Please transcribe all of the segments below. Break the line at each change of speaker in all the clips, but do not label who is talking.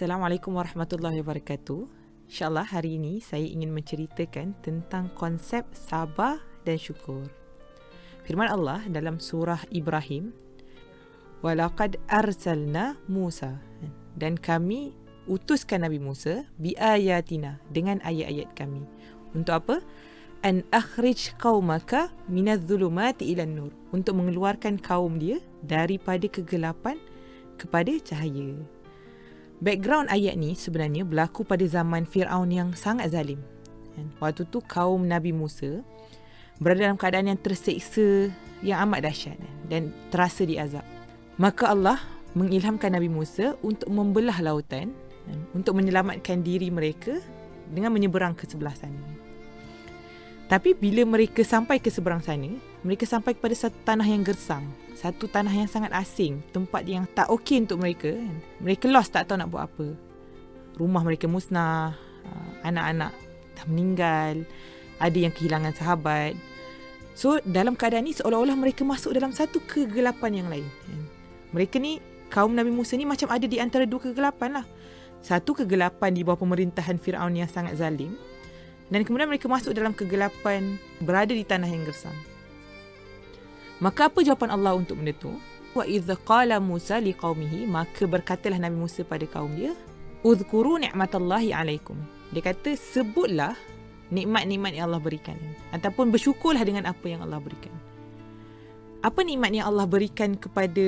Assalamualaikum warahmatullahi wabarakatuh. InsyaAllah hari ini saya ingin menceritakan tentang konsep sabar dan syukur. Firman Allah dalam surah Ibrahim, "Walaqad arsalna Musa Dan kami utuskan Nabi Musa biayatina dengan ayat-ayat kami. Untuk apa? An akhrij قَوْمَكَ مِنَ zulumati إِلَى nur Untuk mengeluarkan kaum dia daripada kegelapan kepada cahaya. Background ayat ni sebenarnya berlaku pada zaman Fir'aun yang sangat zalim. Kan? Waktu tu kaum Nabi Musa berada dalam keadaan yang terseksa yang amat dahsyat kan? dan terasa diazab. Maka Allah mengilhamkan Nabi Musa untuk membelah lautan kan? untuk menyelamatkan diri mereka dengan menyeberang ke sebelah sana. Tapi bila mereka sampai ke seberang sana, mereka sampai kepada satu tanah yang gersang satu tanah yang sangat asing, tempat yang tak okey untuk mereka. Kan. Mereka lost tak tahu nak buat apa. Rumah mereka musnah, uh, anak-anak dah meninggal, ada yang kehilangan sahabat. So dalam keadaan ni seolah-olah mereka masuk dalam satu kegelapan yang lain. Kan. Mereka ni, kaum Nabi Musa ni macam ada di antara dua kegelapan lah. Satu kegelapan di bawah pemerintahan Fir'aun yang sangat zalim. Dan kemudian mereka masuk dalam kegelapan berada di tanah yang gersang. Maka apa jawapan Allah untuk benda tu? Wa idza qala Musa liqaumihi maka berkatalah Nabi Musa pada kaum dia, "Udhkuru ni'matallahi 'alaikum." Dia kata sebutlah nikmat-nikmat yang Allah berikan ataupun bersyukurlah dengan apa yang Allah berikan. Apa nikmat yang Allah berikan kepada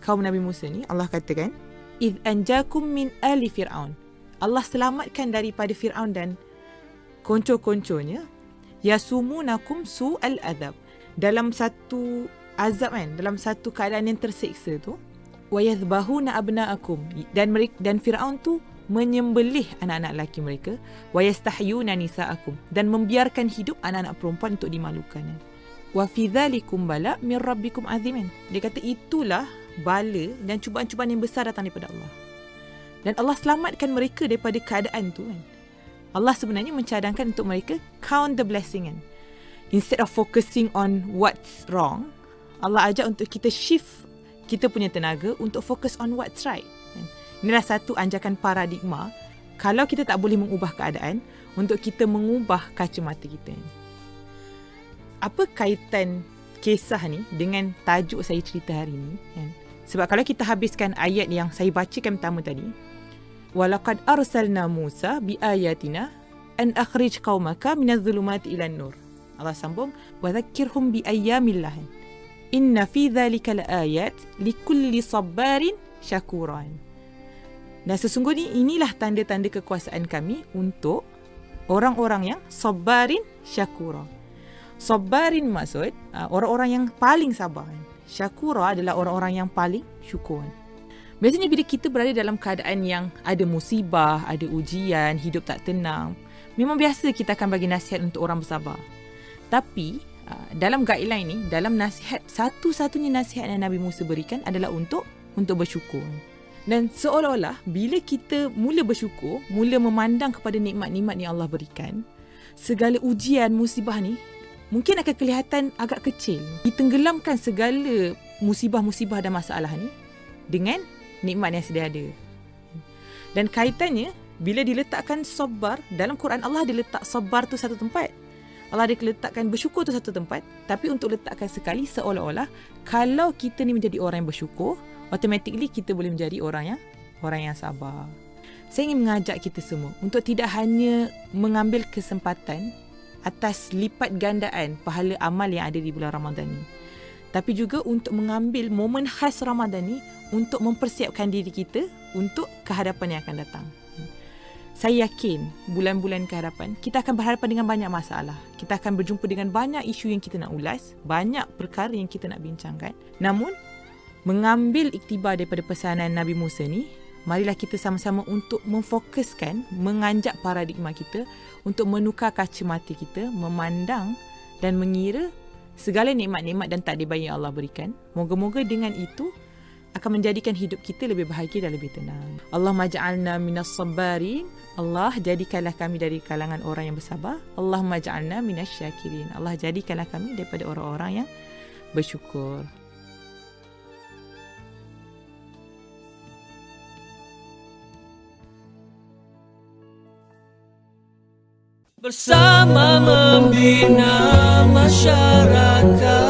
kaum Nabi Musa ni? Allah katakan, "Id anjakum min ali fir'aun." Allah selamatkan daripada Fir'aun dan konco-konconya yasumunakum su'al adab dalam satu azab kan dalam satu keadaan yang terseksa tu wayadhbahuna abnaakum. Dan mereka dan Firaun tu menyembelih anak-anak lelaki mereka wayastahyuna nisaakum. Dan membiarkan hidup anak-anak perempuan untuk dimalukan wa fi dzalikum bala min rabbikum azimin. Dia kata itulah bala dan cubaan-cubaan yang besar datang daripada Allah. Dan Allah selamatkan mereka daripada keadaan tu kan. Allah sebenarnya mencadangkan untuk mereka count the blessing kan instead of focusing on what's wrong, Allah ajak untuk kita shift kita punya tenaga untuk fokus on what's right. Inilah satu anjakan paradigma kalau kita tak boleh mengubah keadaan untuk kita mengubah kacamata kita. Apa kaitan kisah ni dengan tajuk saya cerita hari ini? Sebab kalau kita habiskan ayat yang saya bacakan pertama tadi, walaqad arsalna Musa biayatina an akhrij qaumaka minadh-dhulumati ila nur Allah sambung wa dhakkirhum bi ayyamillah. Inna fi dhalika laayat likulli sabarin syakuran. Dan sesungguhnya inilah tanda-tanda kekuasaan kami untuk orang-orang yang sabarin syakura. Sabarin maksud uh, orang-orang yang paling sabar. Syakura adalah orang-orang yang paling syukur. Biasanya bila kita berada dalam keadaan yang ada musibah, ada ujian, hidup tak tenang, memang biasa kita akan bagi nasihat untuk orang bersabar. Tapi uh, dalam guideline ni, dalam nasihat satu-satunya nasihat yang Nabi Musa berikan adalah untuk untuk bersyukur. Dan seolah-olah bila kita mula bersyukur, mula memandang kepada nikmat-nikmat yang Allah berikan, segala ujian, musibah ni mungkin akan kelihatan agak kecil. Ditenggelamkan segala musibah-musibah dan masalah ni dengan nikmat yang sedia ada. Dan kaitannya bila diletakkan sabar dalam Quran Allah diletak sabar tu satu tempat. Allah ada letakkan bersyukur tu satu tempat tapi untuk letakkan sekali seolah-olah kalau kita ni menjadi orang yang bersyukur automatically kita boleh menjadi orang yang orang yang sabar. Saya ingin mengajak kita semua untuk tidak hanya mengambil kesempatan atas lipat gandaan pahala amal yang ada di bulan Ramadan ni tapi juga untuk mengambil momen khas Ramadan ni untuk mempersiapkan diri kita untuk kehadapan yang akan datang saya yakin bulan-bulan ke hadapan kita akan berhadapan dengan banyak masalah. Kita akan berjumpa dengan banyak isu yang kita nak ulas, banyak perkara yang kita nak bincangkan. Namun, mengambil iktibar daripada pesanan Nabi Musa ni, marilah kita sama-sama untuk memfokuskan, menganjak paradigma kita untuk menukar kacamata kita, memandang dan mengira segala nikmat-nikmat dan takdir baik yang Allah berikan. Moga-moga dengan itu akan menjadikan hidup kita lebih bahagia dan lebih tenang. Allah majalna minas sabarin. Allah jadikanlah kami dari kalangan orang yang bersabar. Allah majalna minas syakirin. Allah jadikanlah kami daripada orang-orang yang bersyukur.
Bersama membina masyarakat